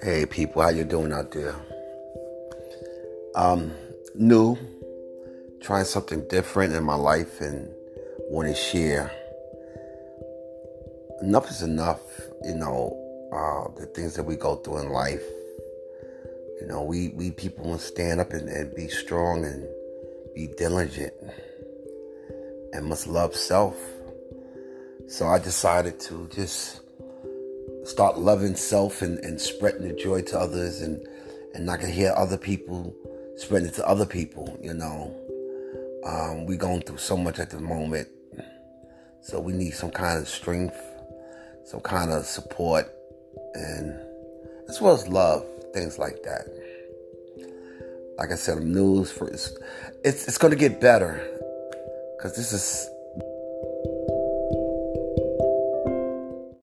Hey people, how you doing out there? Um, new, trying something different in my life and want to share. Enough is enough, you know, uh, the things that we go through in life. You know, we, we people want to stand up and, and be strong and be diligent and must love self. So I decided to just start loving self and, and spreading the joy to others and, and I can hear other people spreading it to other people, you know. Um, we going through so much at the moment. So we need some kind of strength, some kind of support, and as well as love, things like that. Like I said, I'm news for it's it's, it's going to get better because this is